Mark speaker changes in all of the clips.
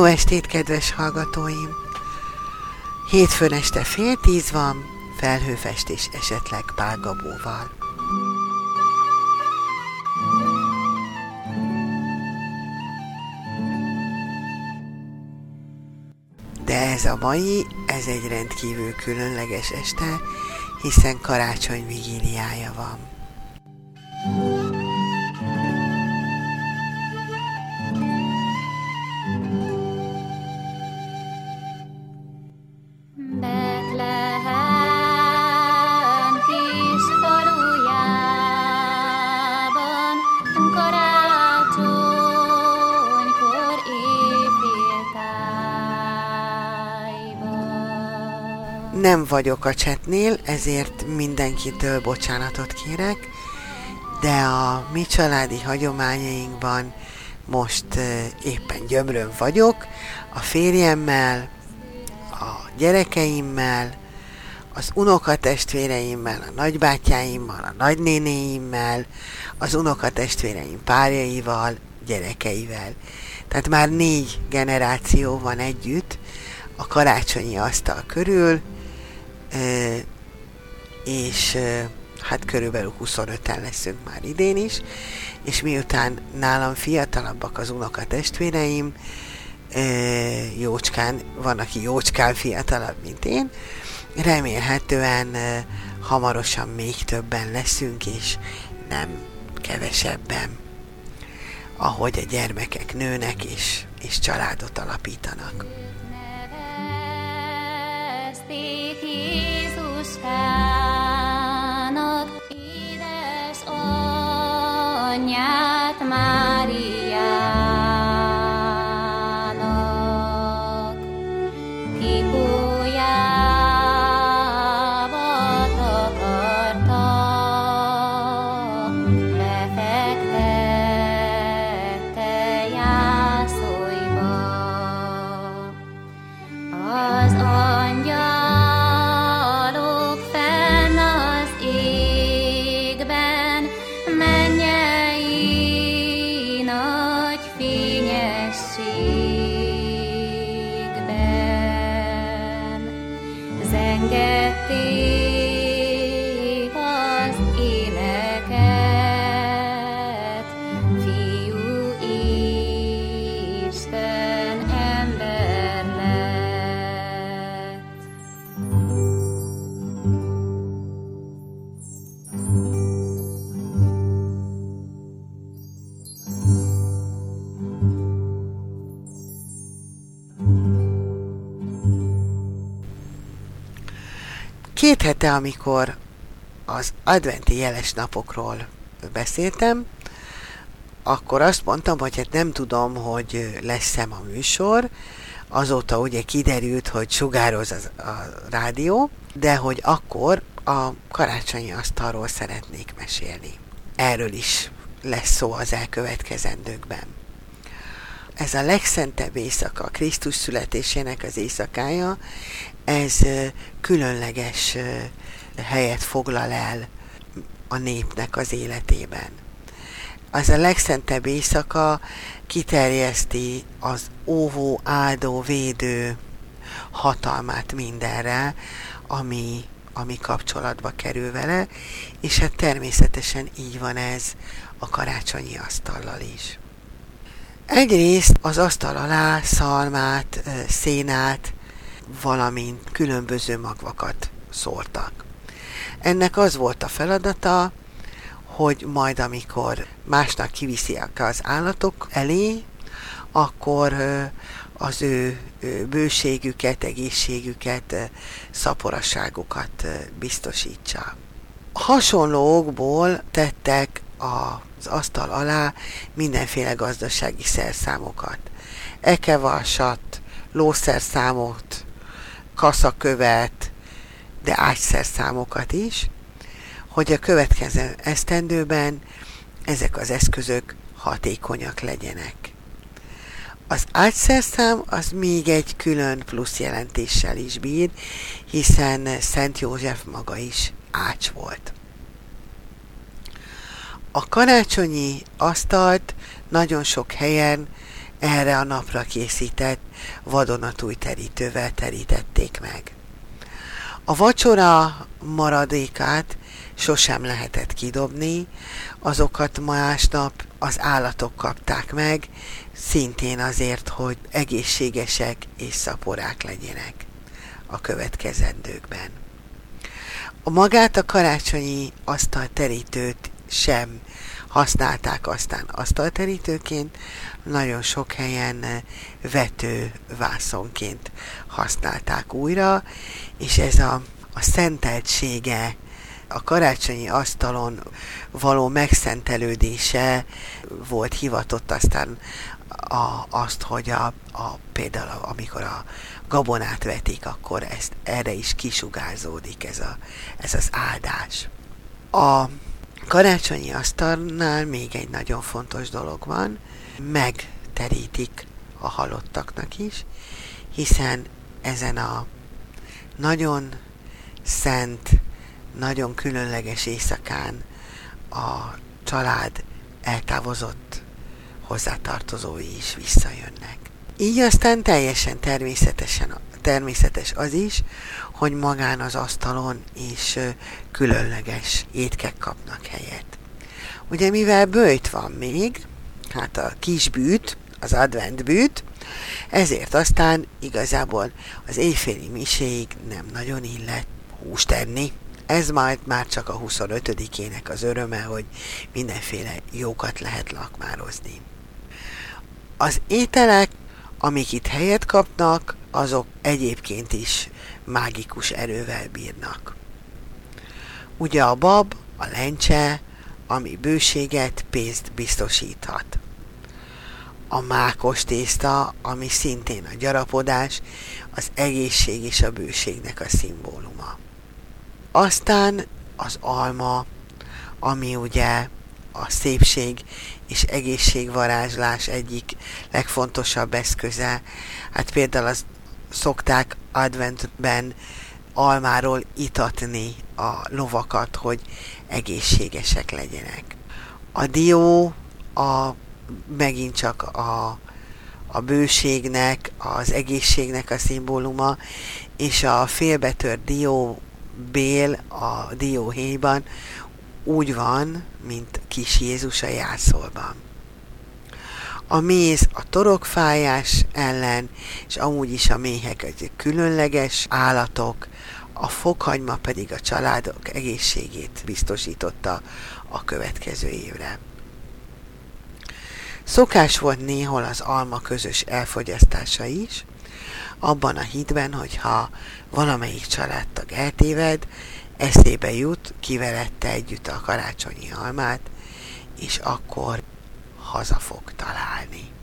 Speaker 1: Jó estét, kedves hallgatóim! Hétfőn este fél tíz van, felhőfestés esetleg Pálgabóval. De ez a mai, ez egy rendkívül különleges este, hiszen karácsony vigíliája van. Vagyok a csetnél, ezért mindenkitől bocsánatot kérek, de a mi családi hagyományainkban most éppen gyömrön vagyok, a férjemmel, a gyerekeimmel, az unokatestvéreimmel, a nagybátyáimmal, a nagynénéimmel, az unokatestvéreim párjaival, gyerekeivel. Tehát már négy generáció van együtt a karácsonyi asztal körül, és hát körülbelül 25-en leszünk már idén is, és miután nálam fiatalabbak az unoka testvéreim, jócskán, van, aki jócskán fiatalabb, mint én, remélhetően hamarosan még többen leszünk, és nem kevesebben, ahogy a gyermekek nőnek és, és családot alapítanak.
Speaker 2: Jézuskának édes anyját Máriát.
Speaker 1: Két hete, amikor az adventi jeles napokról beszéltem, akkor azt mondtam, hogy hát nem tudom, hogy lesz-e a műsor. Azóta ugye kiderült, hogy sugároz az, a rádió, de hogy akkor a karácsonyi asztalról szeretnék mesélni. Erről is lesz szó az elkövetkezendőkben. Ez a legszentebb éjszaka, Krisztus születésének az éjszakája, ez különleges helyet foglal el a népnek az életében. Az a legszentebb éjszaka kiterjeszti az óvó, áldó, védő hatalmát mindenre, ami, ami kapcsolatba kerül vele, és hát természetesen így van ez a karácsonyi asztallal is. Egyrészt az asztal alá szalmát, szénát, valamint különböző magvakat szórtak. Ennek az volt a feladata, hogy majd amikor másnak kivisziak az állatok elé, akkor az ő bőségüket, egészségüket, szaporasságukat biztosítsa. Hasonló okból tettek az asztal alá mindenféle gazdasági szerszámokat. Ekevasat, lószerszámot, kaszakövet, de ágyszerszámokat is, hogy a következő esztendőben ezek az eszközök hatékonyak legyenek. Az ágyszerszám az még egy külön plusz jelentéssel is bír, hiszen Szent József maga is ács volt. A karácsonyi asztalt nagyon sok helyen erre a napra készített vadonatúj terítővel terítették meg. A vacsora maradékát sosem lehetett kidobni, azokat másnap az állatok kapták meg, szintén azért, hogy egészségesek és szaporák legyenek a következendőkben. A magát a karácsonyi asztalterítőt sem használták aztán asztalterítőként, nagyon sok helyen vető vászonként használták újra, és ez a, a szenteltsége, a karácsonyi asztalon való megszentelődése volt hivatott aztán a, azt, hogy a, a, például amikor a gabonát vetik, akkor ezt, erre is kisugárzódik ez, a, ez az áldás. A karácsonyi asztalnál még egy nagyon fontos dolog van, megterítik a halottaknak is, hiszen ezen a nagyon szent, nagyon különleges éjszakán a család eltávozott hozzátartozói is visszajönnek. Így aztán teljesen természetesen, természetes az is, hogy magán az asztalon is különleges étkek kapnak helyet. Ugye mivel bőjt van még, hát a kis bűt, az advent bűt, ezért aztán igazából az éjféli miséig nem nagyon illet húst tenni. Ez majd már csak a 25-ének az öröme, hogy mindenféle jókat lehet lakmározni. Az ételek, amik itt helyet kapnak, azok egyébként is mágikus erővel bírnak. Ugye a bab, a lencse, ami bőséget, pénzt biztosíthat. A mákos tészta, ami szintén a gyarapodás, az egészség és a bőségnek a szimbóluma. Aztán az alma, ami ugye a szépség és egészségvarázslás egyik legfontosabb eszköze. Hát például az szokták adventben almáról itatni a lovakat, hogy egészségesek legyenek. A dió a, megint csak a, a bőségnek, az egészségnek a szimbóluma, és a félbetört dió bél a dióhéjban úgy van, mint kis Jézus a jászolban. A méz a torokfájás ellen, és amúgy is a méhek egy különleges állatok, a fokhagyma pedig a családok egészségét biztosította a következő évre. Szokás volt néhol az alma közös elfogyasztása is, abban a hitben, hogy ha valamelyik családtag eltéved, eszébe jut, kivelette együtt a karácsonyi almát, és akkor haza fog találni.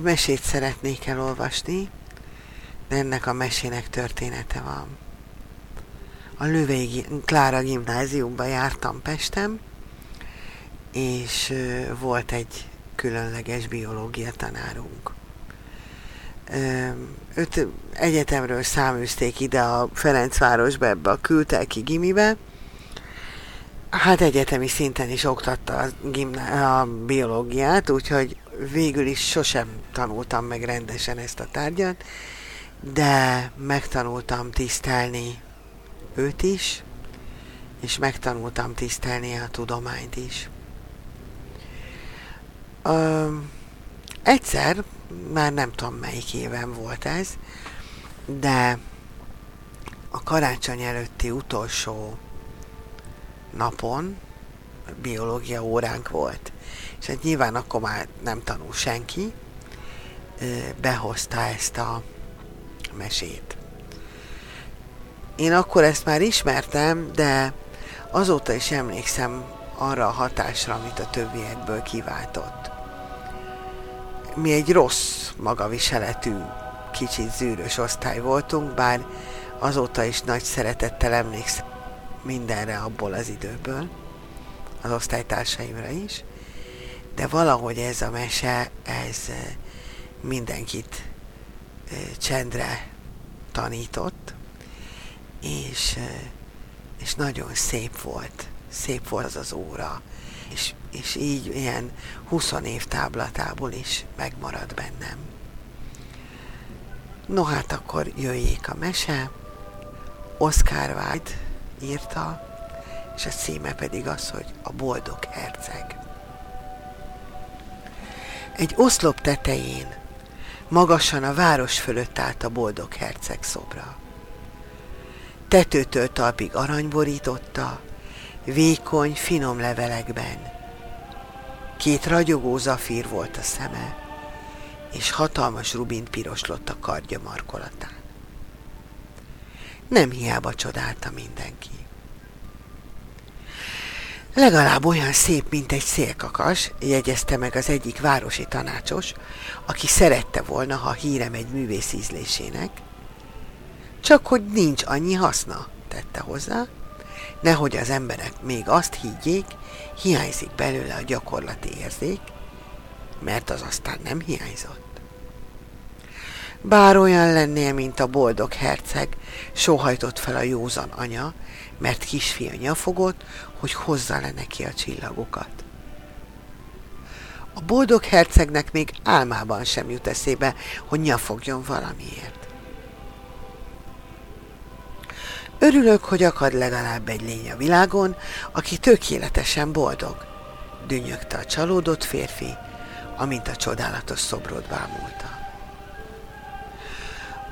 Speaker 1: Egy mesét szeretnék elolvasni, de ennek a mesének története van. A Lövei Klára gimnáziumba jártam Pestem, és volt egy különleges biológia tanárunk. Őt egyetemről száműzték ide a Ferencvárosba, ebbe a kültelki gimibe, Hát egyetemi szinten is oktatta a, gimná- a biológiát, úgyhogy végül is sosem tanultam meg rendesen ezt a tárgyat, de megtanultam tisztelni őt is, és megtanultam tisztelni a tudományt is. Ö, egyszer, már nem tudom melyik éven volt ez, de a karácsony előtti utolsó napon biológia óránk volt. És hát nyilván akkor már nem tanul senki, behozta ezt a mesét. Én akkor ezt már ismertem, de azóta is emlékszem arra a hatásra, amit a többiekből kiváltott. Mi egy rossz magaviseletű, kicsit zűrös osztály voltunk, bár azóta is nagy szeretettel emlékszem mindenre abból az időből, az osztálytársaimra is, de valahogy ez a mese, ez mindenkit csendre tanított, és, és nagyon szép volt. Szép volt az az óra, és, és így ilyen 20 év táblatából is megmarad bennem. No hát akkor jöjjék a mese. Oscar Wilde írta, és a címe pedig az, hogy a boldog herceg. Egy oszlop tetején magasan a város fölött állt a boldog herceg szobra. Tetőtől talpig aranyborította, vékony, finom levelekben. Két ragyogó zafír volt a szeme, és hatalmas rubint piroslott a kardja markolatán. Nem hiába csodálta mindenki. Legalább olyan szép, mint egy szélkakas, jegyezte meg az egyik városi tanácsos, aki szerette volna, ha hírem egy művész ízlésének. Csak hogy nincs annyi haszna, tette hozzá, nehogy az emberek még azt higgyék, hiányzik belőle a gyakorlati érzék, mert az aztán nem hiányzott. Bár olyan lennél, mint a boldog herceg, sóhajtott fel a józan anya, mert kisfia nyafogott, hogy hozza le neki a csillagokat. A boldog hercegnek még álmában sem jut eszébe, hogy nyafogjon valamiért. Örülök, hogy akad legalább egy lény a világon, aki tökéletesen boldog, dünnyögte a csalódott férfi, amint a csodálatos szobrot bámulta.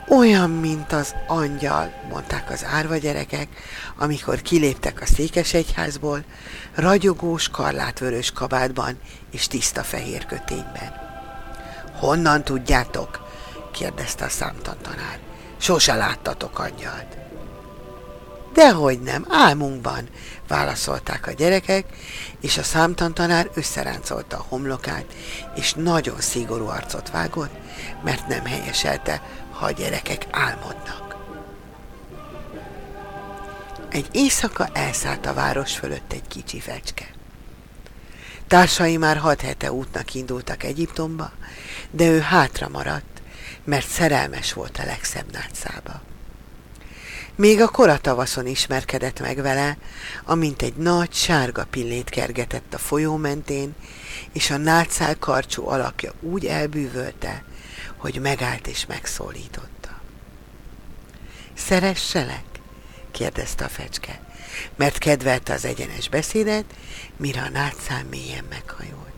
Speaker 1: Olyan, mint az angyal, mondták az árva gyerekek, amikor kiléptek a székesegyházból, ragyogós, karlátvörös kabátban és tiszta fehér kötényben. Honnan tudjátok? kérdezte a számtantanár. Sose láttatok angyalt. Dehogy nem, álmunkban, válaszolták a gyerekek, és a számtantanár összeráncolta a homlokát, és nagyon szigorú arcot vágott, mert nem helyeselte, ha a gyerekek álmodnak. Egy éjszaka elszállt a város fölött egy kicsi fecske. Társai már hat hete útnak indultak Egyiptomba, de ő hátra maradt, mert szerelmes volt a legszebb nátszába. Még a kora tavaszon ismerkedett meg vele, amint egy nagy sárga pillét kergetett a folyó mentén, és a nátszál karcsú alakja úgy elbűvölte, hogy megállt és megszólította. Szeresselek? kérdezte a fecske, mert kedvelte az egyenes beszédet, mire a nátszám mélyen meghajolt.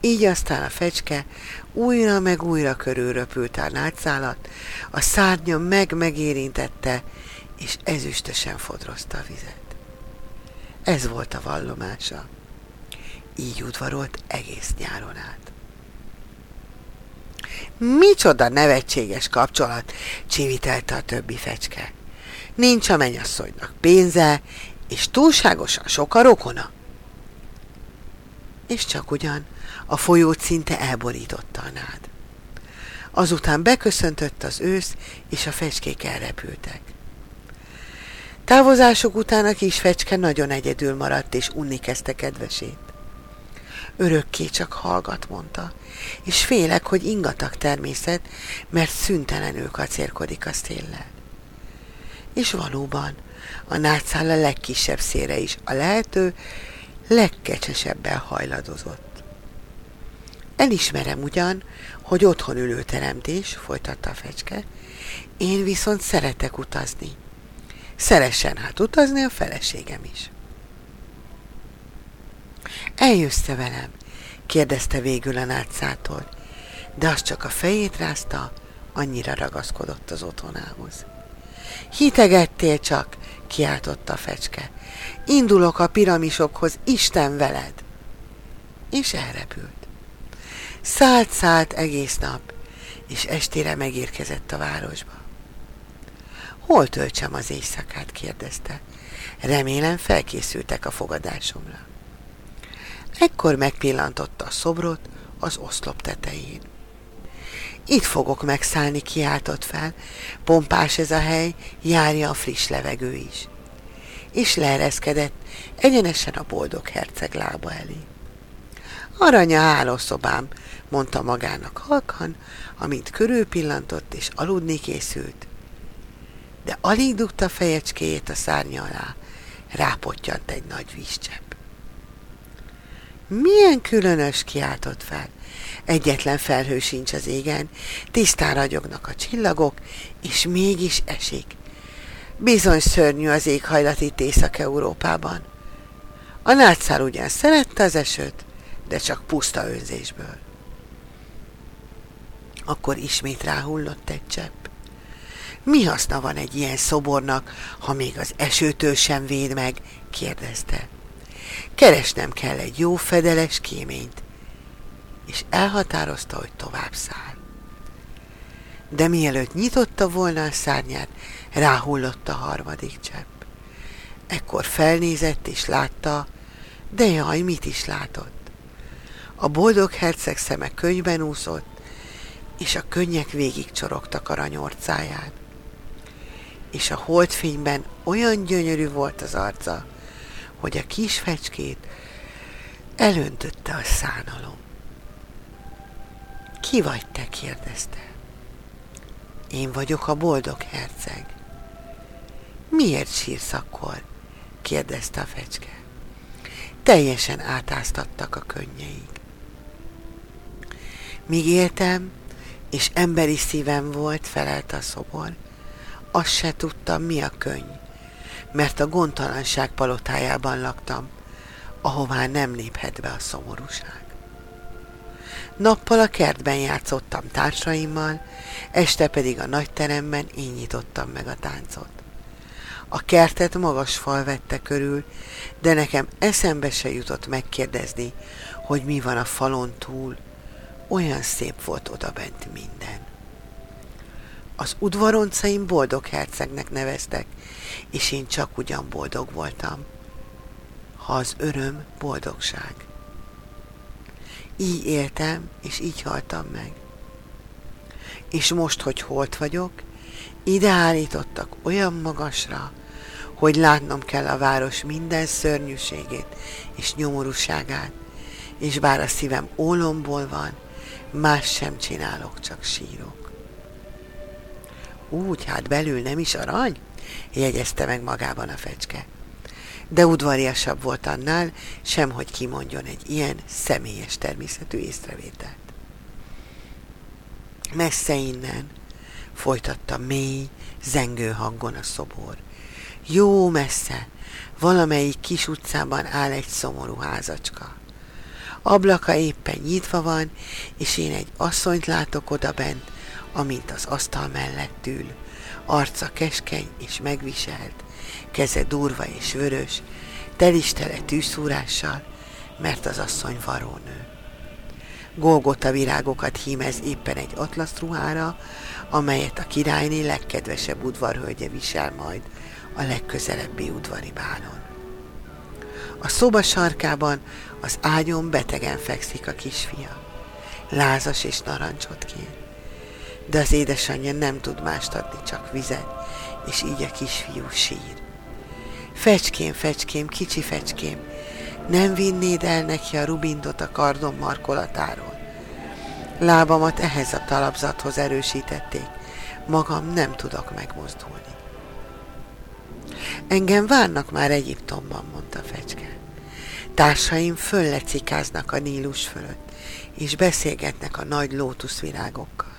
Speaker 1: Így aztán a fecske újra meg újra körülröpült a nátszálat, a szárnya meg-megérintette, és ezüstösen fodrozta a vizet. Ez volt a vallomása. Így udvarolt egész nyáron át. Micsoda nevetséges kapcsolat, csivitelte a többi fecske. Nincs a mennyasszonynak pénze, és túlságosan sok a rokona. És csak ugyan A folyót szinte elborította a nád. Azután beköszöntött az ősz, és a fecskék elrepültek. Távozások után a kis fecske nagyon egyedül maradt, és unni kezdte kedvesét. Örökké csak hallgat, mondta, és félek, hogy ingatag természet, mert szüntelenül kacérkodik a széllel. És valóban, a nátszál a legkisebb szére is a lehető legkecsesebben hajladozott. Elismerem ugyan, hogy otthon ülő teremtés, folytatta a fecske, én viszont szeretek utazni. Szeressen hát utazni a feleségem is. Eljössz velem? kérdezte végül a nátszától, de az csak a fejét rázta, annyira ragaszkodott az otthonához. Hitegettél csak, kiáltotta a fecske. Indulok a piramisokhoz, Isten veled! És elrepült. Szállt, szállt egész nap, és estére megérkezett a városba. Hol töltsem az éjszakát? kérdezte. Remélem felkészültek a fogadásomra. Ekkor megpillantotta a szobrot az oszlop tetején. Itt fogok megszállni, kiáltott fel. Pompás ez a hely, járja a friss levegő is. És leereszkedett egyenesen a boldog herceg lába elé. Aranya hálószobám, mondta magának halkan, amint körülpillantott és aludni készült. De alig dugta fejecskéjét a szárnya alá, rápottyant egy nagy vízcsepp. Milyen különös, kiáltott fel. Egyetlen felhő sincs az égen, tisztán ragyognak a csillagok, és mégis esik. Bizony szörnyű az éghajlat itt Észak-Európában. A nátszár ugyan szerette az esőt, de csak puszta önzésből. Akkor ismét ráhullott egy csepp. Mi haszna van egy ilyen szobornak, ha még az esőtől sem véd meg? kérdezte. Keresnem kell egy jó fedeles kéményt, és elhatározta, hogy tovább száll. De mielőtt nyitotta volna a szárnyát, ráhullott a harmadik csepp. Ekkor felnézett és látta, de jaj, mit is látott. A boldog herceg szeme könyben úszott, és a könnyek végig csorogtak aranyorszáján. És a holdfényben olyan gyönyörű volt az arca, hogy a kis fecskét elöntötte a szánalom. Ki vagy te? kérdezte. Én vagyok a boldog herceg. Miért sírsz akkor? kérdezte a fecske. Teljesen átáztattak a könnyeik. Míg éltem, és emberi szívem volt, felelt a szobor, azt se tudtam, mi a könny, mert a gondtalanság palotájában laktam, ahová nem léphet be a szomorúság. Nappal a kertben játszottam társaimmal, este pedig a nagy teremben én nyitottam meg a táncot. A kertet magas fal vette körül, de nekem eszembe se jutott megkérdezni, hogy mi van a falon túl. Olyan szép volt odabent minden. Az udvaroncaim boldog hercegnek neveztek, és én csak ugyan boldog voltam, ha az öröm boldogság. Így éltem, és így haltam meg. És most, hogy holt vagyok, ide állítottak olyan magasra, hogy látnom kell a város minden szörnyűségét és nyomorúságát, és bár a szívem ólomból van, más sem csinálok, csak sírok. Úgy, hát belül nem is arany? Jegyezte meg magában a fecske de udvariasabb volt annál, sem hogy kimondjon egy ilyen személyes természetű észrevételt. Messze innen, folytatta mély, zengő hangon a szobor. Jó messze, valamelyik kis utcában áll egy szomorú házacska. Ablaka éppen nyitva van, és én egy asszonyt látok oda bent, amint az asztal mellett ül. Arca keskeny és megviselt, keze durva és vörös, telistele tűszúrással, mert az asszony varónő. Golgota virágokat hímez éppen egy atlaszruhára, amelyet a királyné legkedvesebb udvarhölgye visel majd a legközelebbi udvari bálon. A szoba sarkában az ágyon betegen fekszik a kisfia. Lázas és narancsot kér. De az édesanyja nem tud mást adni, csak vizet, és így a kisfiú sír. Fecském, fecském, kicsi fecském, nem vinnéd el neki a rubindot a kardom markolatáról. Lábamat ehhez a talapzathoz erősítették, magam nem tudok megmozdulni. Engem várnak már Egyiptomban, mondta Fecske. Társaim föllecikáznak a Nílus fölött, és beszélgetnek a nagy lótuszvirágokkal.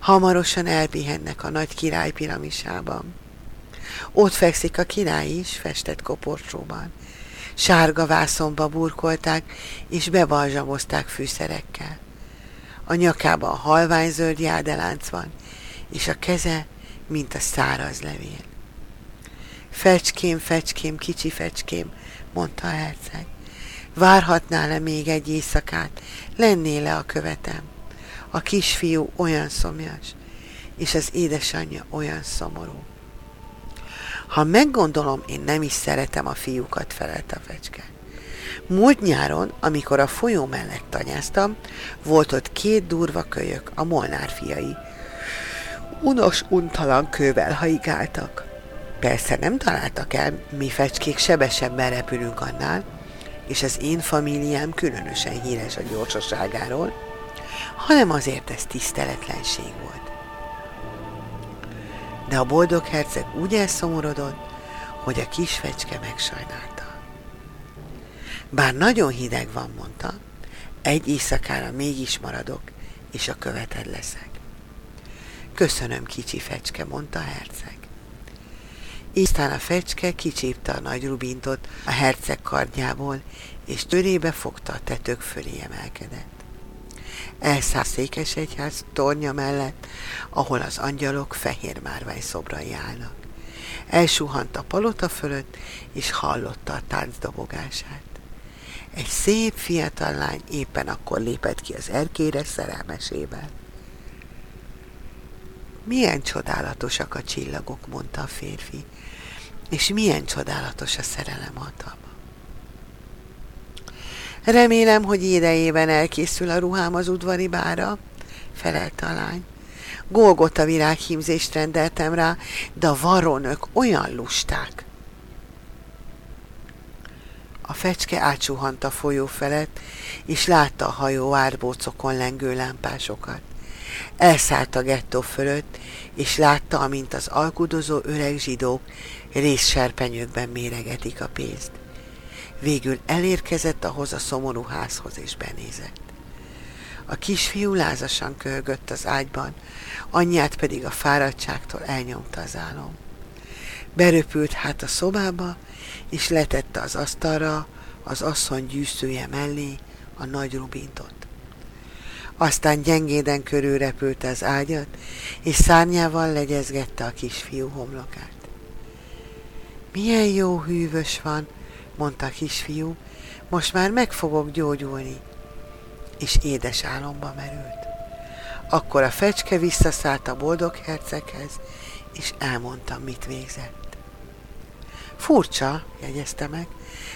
Speaker 1: Hamarosan elpihennek a nagy király piramisában. Ott fekszik a király is, festett koporsóban. Sárga vászonba burkolták, és bebalzsamozták fűszerekkel. A nyakában halványzöld jádelánc van, és a keze, mint a száraz levél. Fecském, fecském, kicsi fecském, mondta a herceg. Várhatnál-e még egy éjszakát, lennél le a követem. A kisfiú olyan szomjas, és az édesanyja olyan szomorú. Ha meggondolom, én nem is szeretem a fiúkat, felelt a fecske. Múlt nyáron, amikor a folyó mellett tanyáztam, volt ott két durva kölyök, a Molnár fiai. Unos, untalan kővel haigáltak. Persze nem találtak el, mi fecskék sebesebben repülünk annál, és az én famíliám különösen híres a gyorsaságáról, hanem azért ez tiszteletlenség volt. De a boldog herceg úgy elszomorodott, hogy a kis fecske megsajnálta. Bár nagyon hideg van, mondta, egy éjszakára mégis maradok, és a követed leszek. Köszönöm, kicsi fecske, mondta a herceg. Aztán a fecske kicsípte a nagy rubintot a herceg kardjából, és törébe fogta a tetők fölé emelkedett. Elszállt Székesegyház tornya mellett, ahol az angyalok fehér márvány szobrai állnak. Elsuhant a palota fölött, és hallotta a tánc dobogását. Egy szép fiatal lány éppen akkor lépett ki az erkére szerelmesével. Milyen csodálatosak a csillagok, mondta a férfi, és milyen csodálatos a szerelem hatalma. Remélem, hogy idejében elkészül a ruhám az udvari bára, felelte a lány. Golgott a virághímzést rendeltem rá, de a varonök olyan lusták. A fecske átsuhant a folyó felett, és látta a hajó árbócokon lengő lámpásokat. Elszállt a gettó fölött, és látta, amint az alkudozó öreg zsidók részserpenyőkben méregetik a pénzt. Végül elérkezett ahhoz a szomorú házhoz, és benézett. A kisfiú lázasan kölgött az ágyban, anyját pedig a fáradtságtól elnyomta az álom. Beröpült hát a szobába, és letette az asztalra az asszony gyűszője mellé a nagy rubintot. Aztán gyengéden körülrepülte az ágyat, és szárnyával legyezgette a kisfiú homlokát. Milyen jó hűvös van, mondta a kisfiú, most már meg fogok gyógyulni. És édes álomba merült. Akkor a fecske visszaszállt a boldog herceghez, és elmondta, mit végzett. Furcsa, jegyezte meg,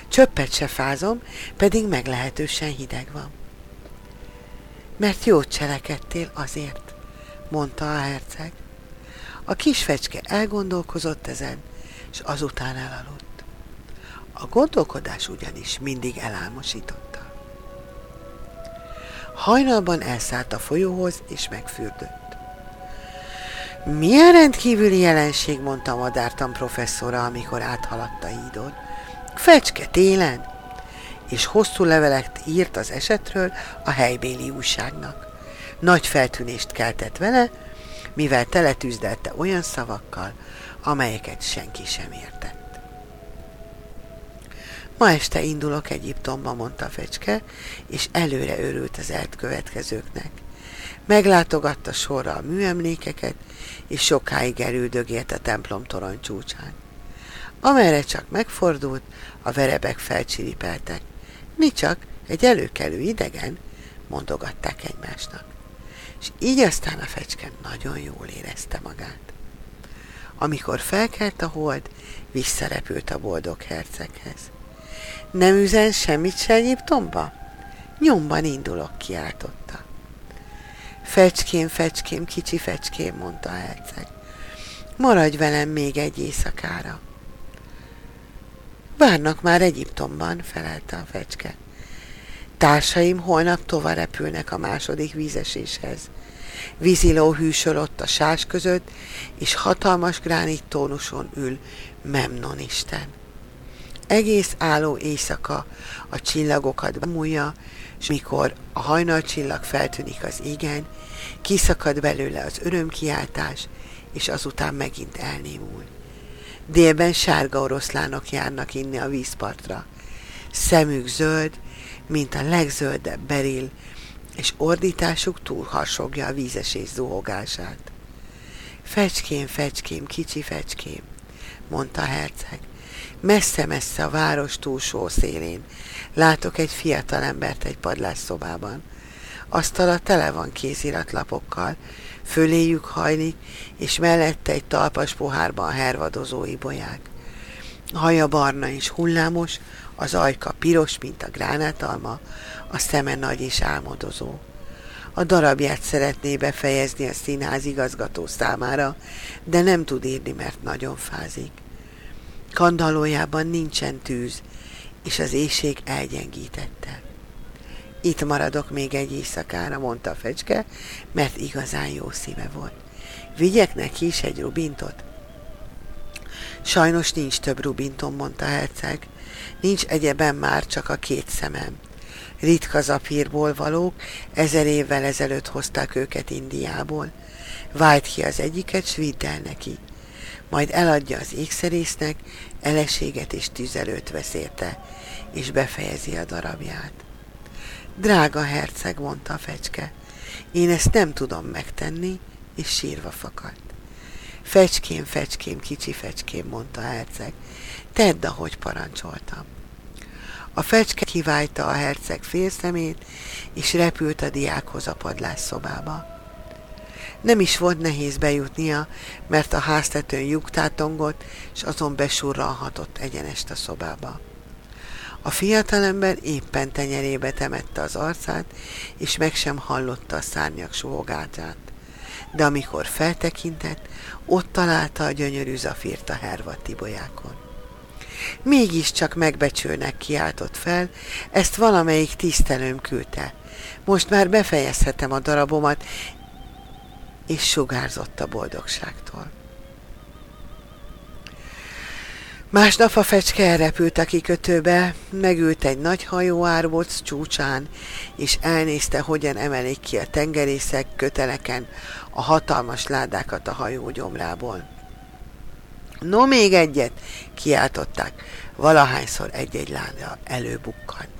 Speaker 1: csöppet se fázom, pedig meglehetősen hideg van. Mert jót cselekedtél azért, mondta a herceg. A kis fecske elgondolkozott ezen, és azután elaludt. A gondolkodás ugyanis mindig elálmosította. Hajnalban elszállt a folyóhoz, és megfürdött. Milyen rendkívüli jelenség, mondta madártan professzora, amikor áthaladt a hídon. Fecske télen, és hosszú leveleket írt az esetről a helybéli újságnak. Nagy feltűnést keltett vele, mivel teletűzdelte olyan szavakkal, amelyeket senki sem értett. Ma este indulok Egyiptomba, mondta fecske, és előre örült az elkövetkezőknek. Meglátogatta sorra a műemlékeket, és sokáig elüldögélt a templom torony csúcsán. Amerre csak megfordult, a verebek felcsiripeltek. Mi csak, egy előkelő idegen, mondogatták egymásnak. És így aztán a fecske nagyon jól érezte magát. Amikor felkelt a hold, visszarepült a boldog herceghez. Nem üzen semmit se Egyiptomba? Nyomban indulok, kiáltotta. Fecském, fecském, kicsi fecském, mondta a herceg. Maradj velem még egy éjszakára. Várnak már Egyiptomban, felelte a fecske. Társaim holnap tovább repülnek a második vízeséshez. Víziló hűsöl ott a sás között, és hatalmas gránit tónuson ül Memnon Isten. Egész álló éjszaka a csillagokat bemúlja, és mikor a hajnalcsillag feltűnik az égen, kiszakad belőle az örömkiáltás, és azután megint elnémul. Délben sárga oroszlánok járnak inni a vízpartra. Szemük zöld, mint a legzöldebb beril, és ordításuk túlharsogja a vízesés zuhogását. Fecském, fecském, kicsi fecském, mondta a herceg. Messze-messze a város túlsó szélén látok egy fiatal embert egy padlásszobában. Asztala tele van kéziratlapokkal, föléjük hajlik, és mellette egy talpas pohárban hervadozó ibolyák. Haja barna és hullámos, az ajka piros, mint a gránátalma, a szeme nagy és álmodozó. A darabját szeretné befejezni a színház igazgató számára, de nem tud írni, mert nagyon fázik. Kandallójában nincsen tűz, és az éjség elgyengítette. Itt maradok még egy éjszakára, mondta a fecske, mert igazán jó szíve volt. Vigyek neki is egy rubintot? Sajnos nincs több rubintom, mondta herceg. Nincs egyeben már csak a két szemem. Ritka zapírból valók, ezer évvel ezelőtt hozták őket Indiából. Vájt ki az egyiket, s vidd el neki. Majd eladja az ékszerésznek, eleséget és tüzelőt vesz érte, és befejezi a darabját. Drága herceg, mondta a fecske, én ezt nem tudom megtenni, és sírva fakadt. Fecském, fecském, kicsi fecském, mondta a herceg, tedd, ahogy parancsoltam. A fecske kiválta a herceg félszemét, és repült a diákhoz a padlásszobába. Nem is volt nehéz bejutnia, mert a háztetőn lyuktátongott, és azon besurralhatott egyenest a szobába. A fiatalember éppen tenyerébe temette az arcát, és meg sem hallotta a szárnyak suhogátát. De amikor feltekintett, ott találta a gyönyörű zafírt a hervat tibolyákon. Mégiscsak megbecsülnek kiáltott fel, ezt valamelyik tisztelőm küldte. Most már befejezhetem a darabomat, és sugárzott a boldogságtól. Másnap a fecske elrepült a kikötőbe, megült egy nagy hajó árbóc csúcsán, és elnézte, hogyan emelik ki a tengerészek köteleken a hatalmas ládákat a hajó gyomrából. No, még egyet, kiáltották, valahányszor egy-egy láda előbukkant.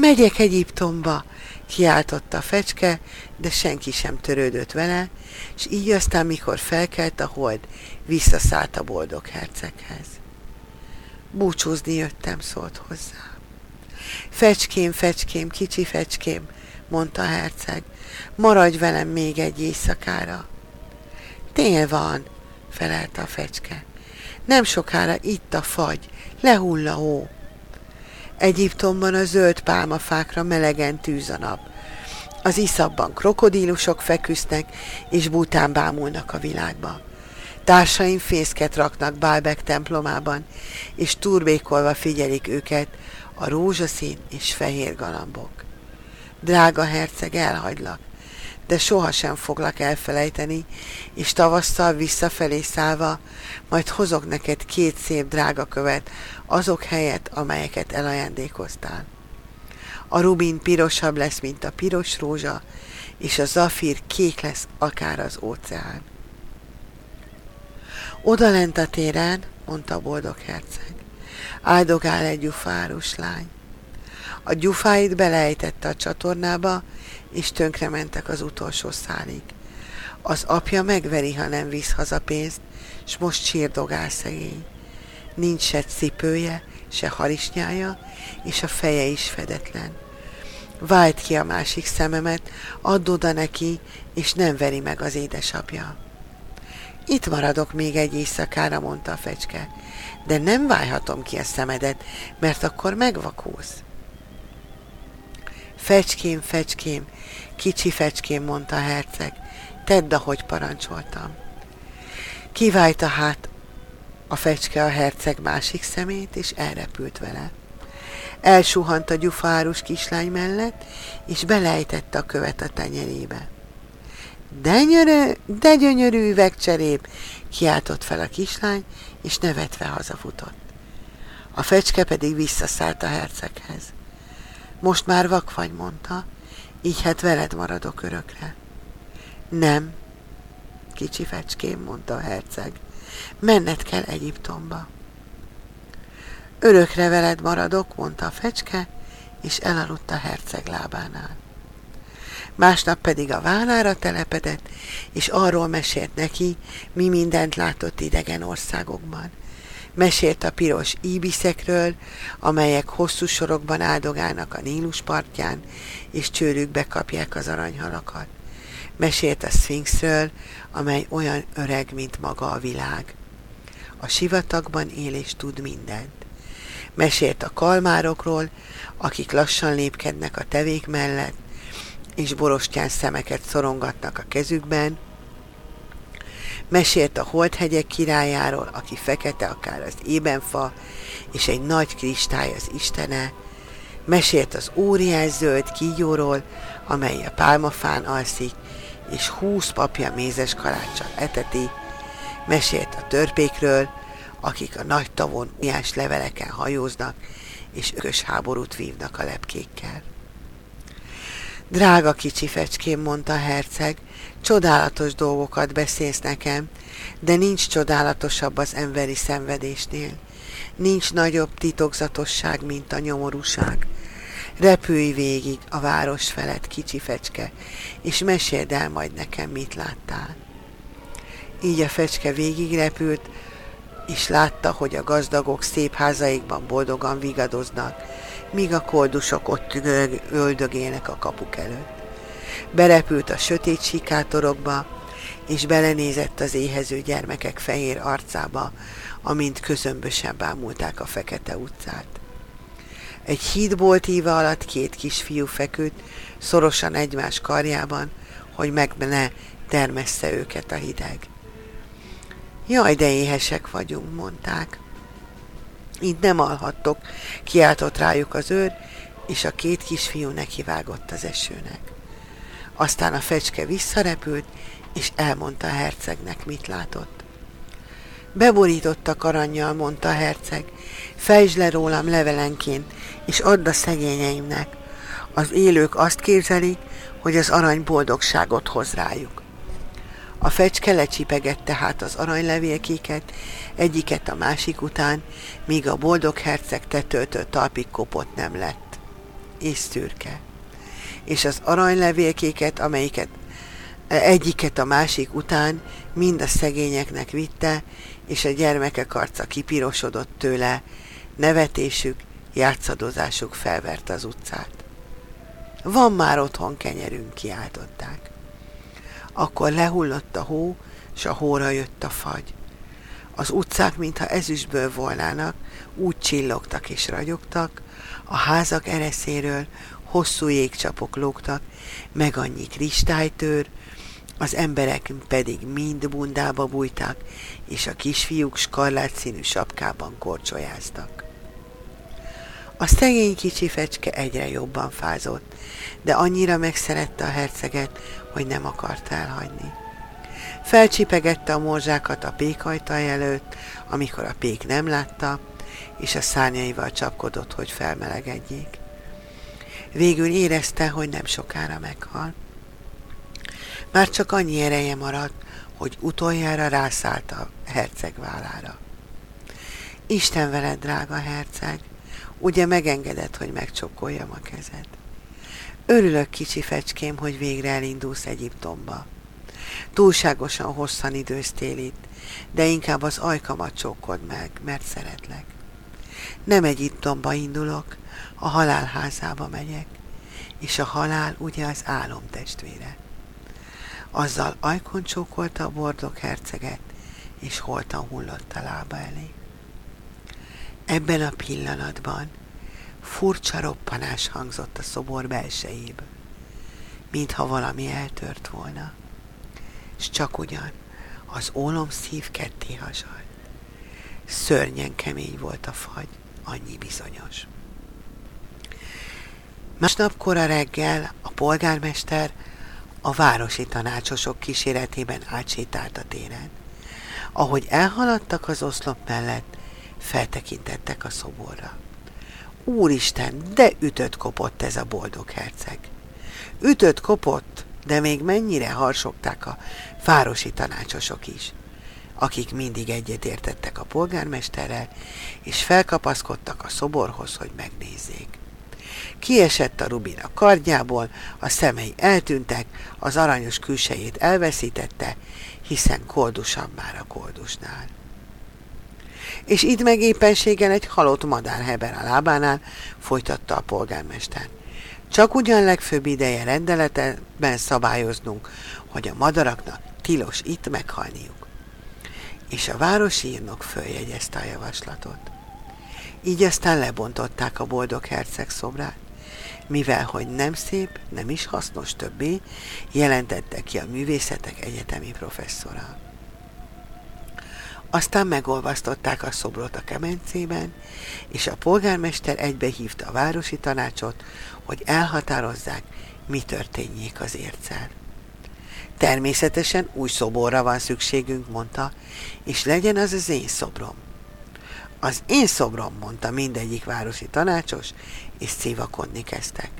Speaker 1: Megyek Egyiptomba, kiáltotta a fecske, de senki sem törődött vele, és így aztán, mikor felkelt a hold, visszaszállt a boldog herceghez. Búcsúzni jöttem, szólt hozzá. Fecském, fecském, kicsi fecském, mondta a herceg, maradj velem még egy éjszakára. Tél van, felelte a fecske. Nem sokára itt a fagy, lehull a hó. Egyiptomban a zöld pálmafákra melegen tűz a nap. Az iszabban krokodílusok feküsznek, és bután bámulnak a világba. Társaim fészket raknak Bálbek templomában, és turbékolva figyelik őket a rózsaszín és fehér galambok. Drága herceg, elhagylak, de sohasem foglak elfelejteni, és tavasszal visszafelé szállva, majd hozok neked két szép drága követ, azok helyett, amelyeket elajándékoztál. A rubin pirosabb lesz, mint a piros rózsa, és a zafír kék lesz, akár az óceán. Oda lent a téren, mondta a boldog herceg, áldogál egy gyufárus lány. A gyufáit belejtette a csatornába, és tönkrementek az utolsó szálig. Az apja megveri, ha nem visz haza pénzt, s most sírdogál szegény. Nincs se cipője, se harisnyája, és a feje is fedetlen. Vájt ki a másik szememet, add oda neki, és nem veri meg az édesapja. Itt maradok még egy éjszakára, mondta a fecske, de nem válhatom ki a szemedet, mert akkor megvakulsz. Fecském, fecském, kicsi fecském, mondta a herceg, tedd, ahogy parancsoltam. Kiválta hát a fecske a herceg másik szemét, és elrepült vele. Elsuhant a gyufárus kislány mellett, és belejtette a követ a tenyerébe. De, nyörő, de gyönyörű üvegcserép, kiáltott fel a kislány, és nevetve hazafutott. A fecske pedig visszaszállt a herceghez. Most már vak vagy, mondta, így hát veled maradok örökre. Nem, kicsi fecském, mondta a herceg, menned kell Egyiptomba. Örökre veled maradok, mondta a fecske, és elaludt a herceg lábánál. Másnap pedig a vállára telepedett, és arról mesélt neki, mi mindent látott idegen országokban. Mesélt a piros íbiszekről, amelyek hosszú sorokban áldogálnak a Nílus partján, és csőrükbe kapják az aranyhalakat. Mesélt a Sphinxről, amely olyan öreg, mint maga a világ. A sivatagban él és tud mindent. Mesélt a kalmárokról, akik lassan lépkednek a tevék mellett, és borostyán szemeket szorongatnak a kezükben. Mesélt a holdhegyek királyáról, aki fekete akár az ébenfa, és egy nagy kristály az istene. Mesélt az óriás zöld kígyóról, amely a pálmafán alszik, és húsz papja mézes kaláccsal eteti. Mesélt a törpékről, akik a nagy tavon ujjás leveleken hajóznak, és ökös háborút vívnak a lepkékkel. Drága kicsi fecském, mondta herceg, csodálatos dolgokat beszélsz nekem, de nincs csodálatosabb az emberi szenvedésnél. Nincs nagyobb titokzatosság, mint a nyomorúság. Repülj végig a város felett, kicsi fecske, és meséld el majd nekem, mit láttál. Így a fecske végig repült, és látta, hogy a gazdagok szép házaikban boldogan vigadoznak, míg a koldusok ott öldögélnek a kapuk előtt. Berepült a sötét sikátorokba, és belenézett az éhező gyermekek fehér arcába, amint közömbösen bámulták a fekete utcát. Egy hídbolt íve alatt két kisfiú feküdt, szorosan egymás karjában, hogy meg ne termessze őket a hideg. Jaj, de éhesek vagyunk, mondták. Így nem alhattok, kiáltott rájuk az őr, és a két kisfiú nekivágott az esőnek. Aztán a fecske visszarepült, és elmondta a hercegnek, mit látott. Beborítottak aranyjal, mondta a herceg, fejtsd le rólam levelenként, és add a szegényeimnek. Az élők azt képzelik, hogy az arany boldogságot hoz rájuk. A fecske lecsipegette hát az aranylevélkéket, egyiket a másik után, míg a boldog herceg tetőtől talpig kopott nem lett. És szürke. És az aranylevélkéket, amelyiket egyiket a másik után mind a szegényeknek vitte, és a gyermekek arca kipirosodott tőle, nevetésük, játszadozásuk felvert az utcát. Van már otthon kenyerünk, kiáltották. Akkor lehullott a hó, s a hóra jött a fagy. Az utcák, mintha ezüstből volnának, úgy csillogtak és ragyogtak, a házak ereszéről hosszú jégcsapok lógtak, meg annyi kristálytőr, az emberek pedig mind bundába bújtak, és a kisfiúk skarlát színű sapkában korcsolyáztak. A szegény kicsi fecske egyre jobban fázott, de annyira megszerette a herceget, hogy nem akart elhagyni. Felcsipegette a morzsákat a pékajtaj előtt, amikor a pék nem látta, és a szárnyaival csapkodott, hogy felmelegedjék. Végül érezte, hogy nem sokára meghal. Már csak annyi ereje maradt, hogy utoljára rászállt a herceg vállára. Isten veled, drága herceg, ugye megengedett, hogy megcsokkoljam a kezed. Örülök, kicsi fecském, hogy végre elindulsz Egyiptomba. Túlságosan hosszan időztél itt, de inkább az ajkamat csókod meg, mert szeretlek. Nem Egyiptomba indulok, a halálházába megyek, és a halál ugye az álom testvére. Azzal ajkon csókolta a bordok herceget, és holtan hullott a lába elé. Ebben a pillanatban furcsa roppanás hangzott a szobor belsejéből, mintha valami eltört volna, és csak ugyan az ólom szív ketté hasalt. Szörnyen kemény volt a fagy, annyi bizonyos. Másnap kora reggel a polgármester a városi tanácsosok kíséretében átsétált a téren. Ahogy elhaladtak az oszlop mellett, feltekintettek a szoborra. Úristen, de ütött kopott ez a boldog herceg. Ütött kopott, de még mennyire harsogták a városi tanácsosok is, akik mindig egyetértettek a polgármesterrel, és felkapaszkodtak a szoborhoz, hogy megnézzék. Kiesett a Rubin a kardjából, a szemei eltűntek, az aranyos külsejét elveszítette, hiszen koldusabb már a koldusnál. És itt meg éppenséggel egy halott madár heber a lábánál, folytatta a polgármester. Csak ugyan legfőbb ideje rendeletben szabályoznunk, hogy a madaraknak tilos itt meghalniuk. És a városi írnok följegyezte a javaslatot. Így aztán lebontották a boldog herceg szobrát, mivel hogy nem szép, nem is hasznos többé, jelentette ki a művészetek egyetemi professzora. Aztán megolvasztották a szobrot a kemencében, és a polgármester egybehívta a városi tanácsot, hogy elhatározzák, mi történjék az ércel. Természetesen új szoborra van szükségünk, mondta, és legyen az az én szobrom. Az én szobrom, mondta mindegyik városi tanácsos, és civakodni kezdtek.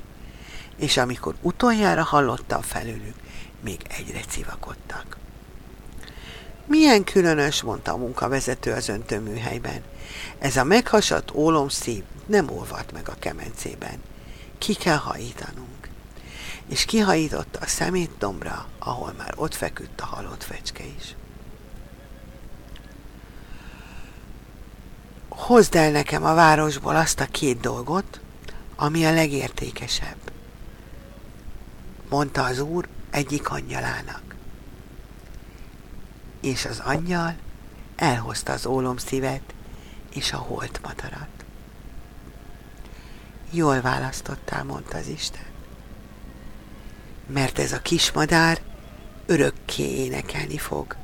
Speaker 1: És amikor utoljára hallottam felőlük, még egyre civakodtak. Milyen különös, mondta a munkavezető az öntőműhelyben. Ez a meghasadt ólomszív nem olvadt meg a kemencében. Ki kell hajítanunk. És kihajította a szemét dombra, ahol már ott feküdt a halott fecske is. Hozd el nekem a városból azt a két dolgot, ami a legértékesebb, mondta az úr egyik angyalának. És az angyal elhozta az ólomszívet és a holt madarat. Jól választottál, mondta az Isten. Mert ez a kismadár örökké énekelni fog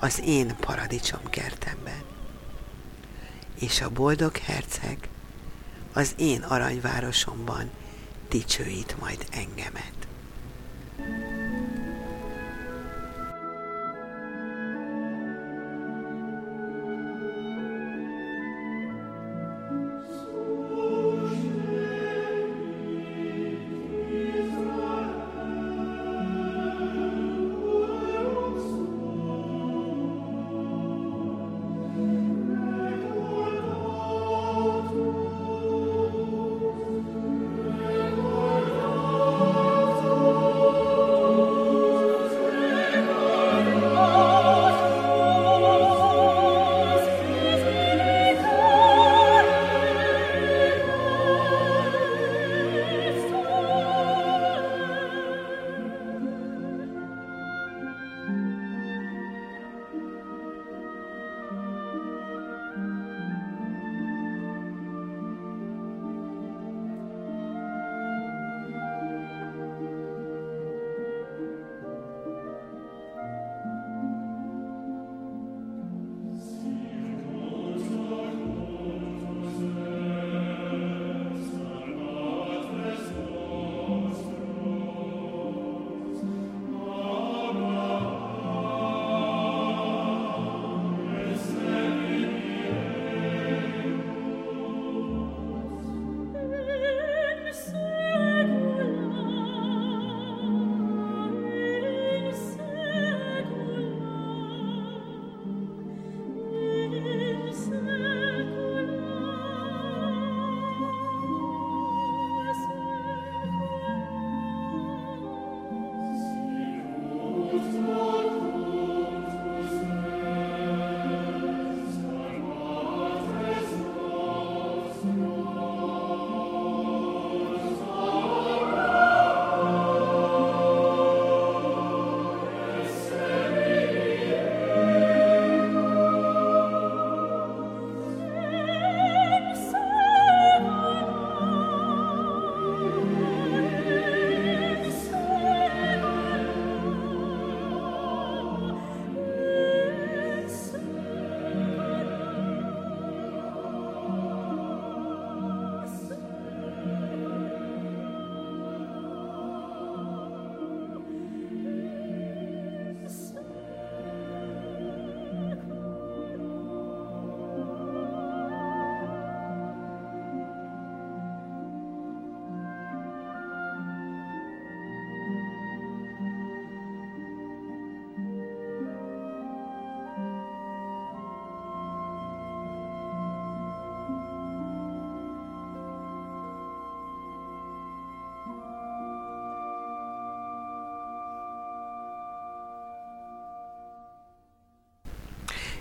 Speaker 1: az én paradicsom kertemben és a boldog herceg az én aranyvárosomban dicsőít majd engemet.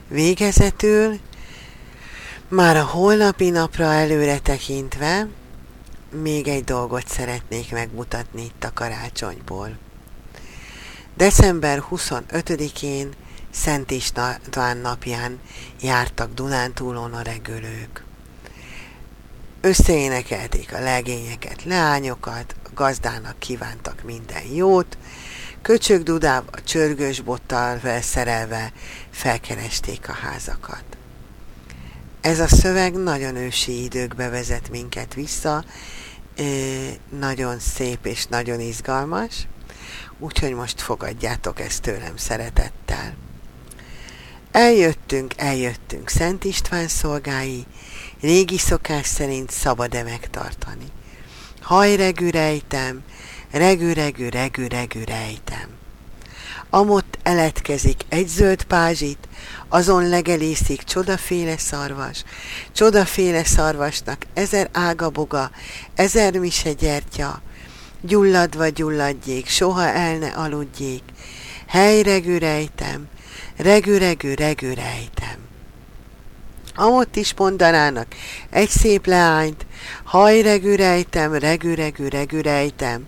Speaker 1: Végezetül, már a holnapi napra előre tekintve, még egy dolgot szeretnék megmutatni itt a karácsonyból. December 25-én Szent István napján jártak Dunántúlon a regölők. Összeénekelték a legényeket, leányokat, a gazdának kívántak minden jót, köcsög dudával, csörgős bottal felszerelve felkeresték a házakat. Ez a szöveg nagyon ősi időkbe vezet minket vissza, nagyon szép és nagyon izgalmas, úgyhogy most fogadjátok ezt tőlem szeretettel. Eljöttünk, eljöttünk Szent István szolgái, régi szokás szerint szabad-e megtartani. Hajregű rejtem, regű, regű, regű, regű rejtem. Amott eletkezik egy zöld pázsit, azon legelészik csodaféle szarvas, csodaféle szarvasnak ezer ágaboga, ezer mise gyertya, gyulladva gyulladjék, soha el ne aludjék, helyregű rejtem, regű, regű, regű rejtem. Amott is mondanának egy szép leányt, hajregű rejtem, regű, regű, regű rejtem,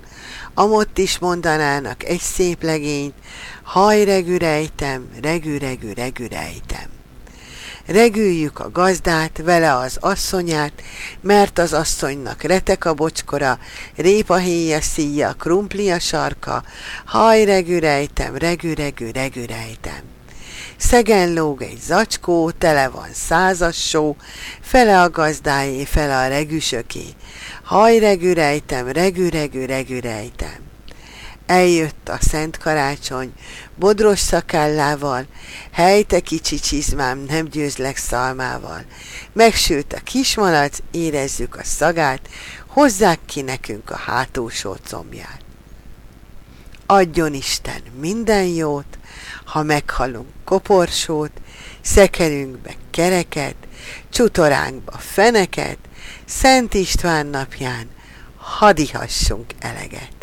Speaker 1: amott is mondanának egy szép legényt, hajregű rejtem, regű, regű, regű rejtem. Regüljük a gazdát, vele az asszonyát, mert az asszonynak retek a bocskora, répa héja szíja, krumpli a sarka, hajregű rejtem, regű, regű, regű rejtem. Szegen lóg egy zacskó, tele van százas só, fele a gazdáé, fele a regüsöké. Hajregű rejtem, regű, regű, regű rejtem. Eljött a szent karácsony, bodros szakállával, helyte kicsi csizmám, nem győzlek szalmával. Megsült a kismalac, érezzük a szagát, hozzák ki nekünk a hátulsó combját. Adjon Isten minden jót, ha meghalunk koporsót, szekerünkbe kereket, csutoránkba feneket, Szent István napján hadihassunk eleget.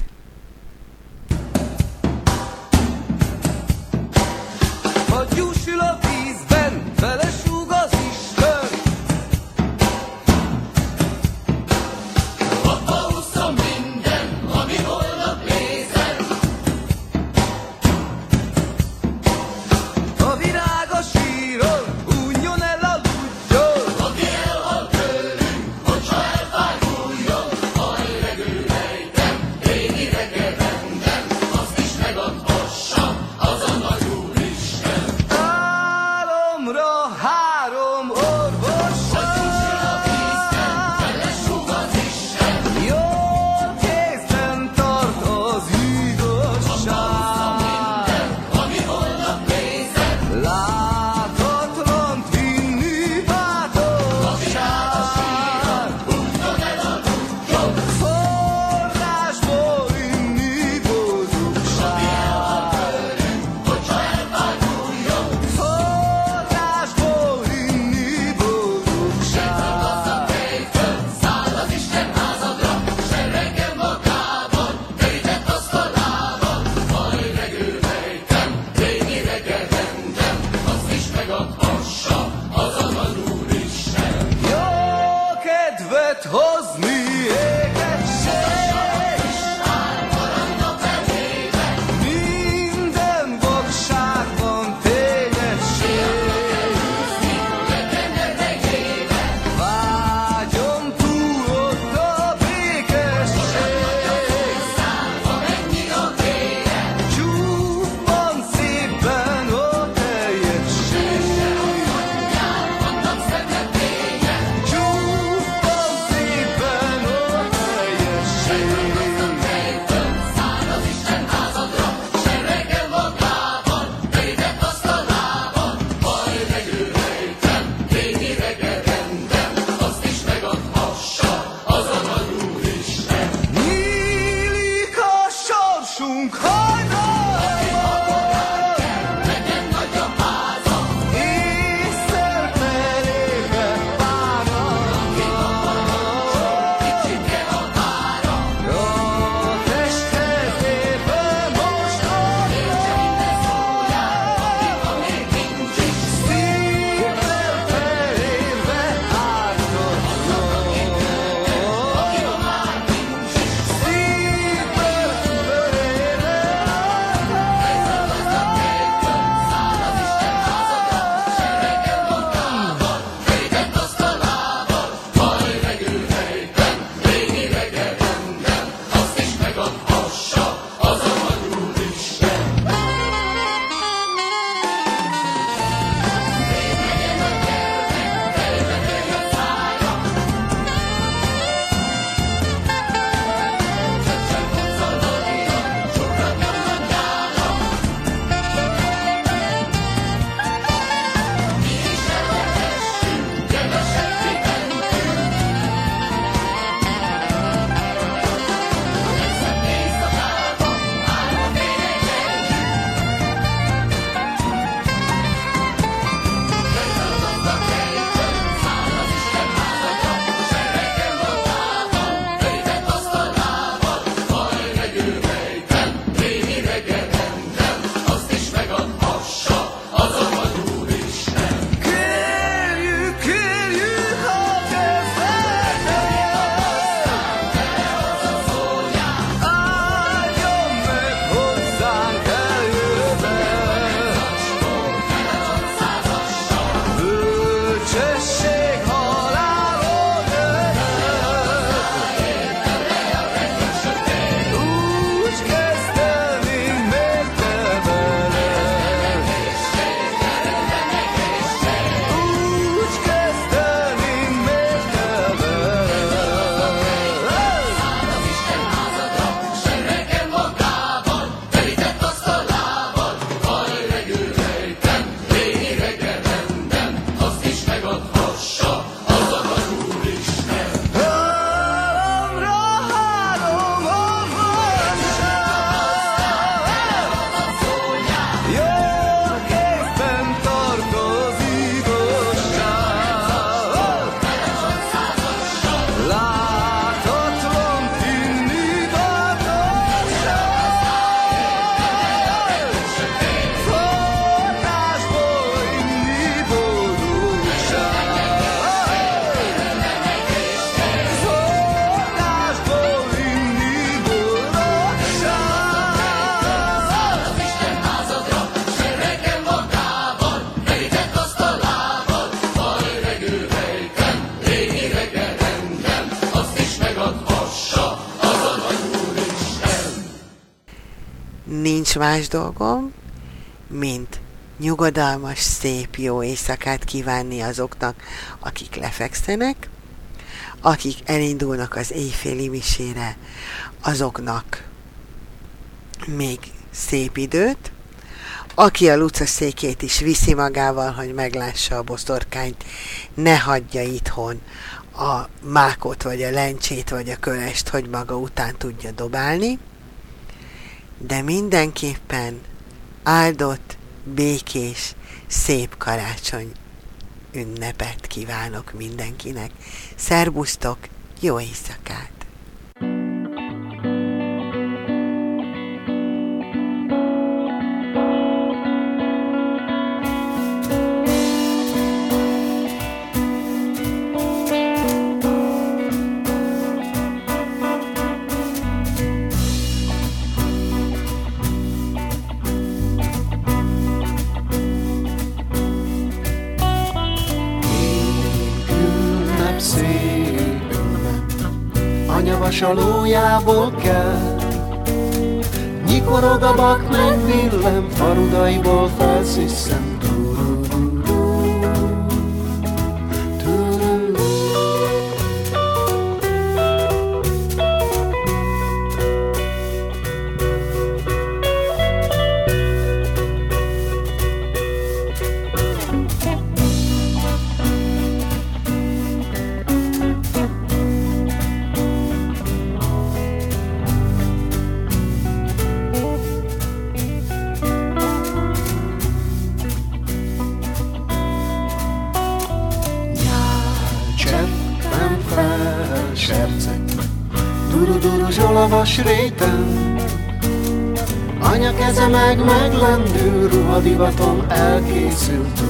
Speaker 1: Más dolgom, mint nyugodalmas, szép, jó éjszakát kívánni azoknak, akik lefekszenek, akik elindulnak az éjféli misére, azoknak még szép időt, aki a Luca székét is viszi magával, hogy meglássa a boszorkányt, ne hagyja itthon a mákot, vagy a lencsét, vagy a kölest, hogy maga után tudja dobálni, de mindenképpen áldott, békés, szép karácsony ünnepet kívánok mindenkinek. Szerbusztok, jó éjszakát!
Speaker 3: Vasalójából kell. Nyikorog a bak, meg villem, farudaiból felsziszen. Meg meglendül, ruhadivatom elkészült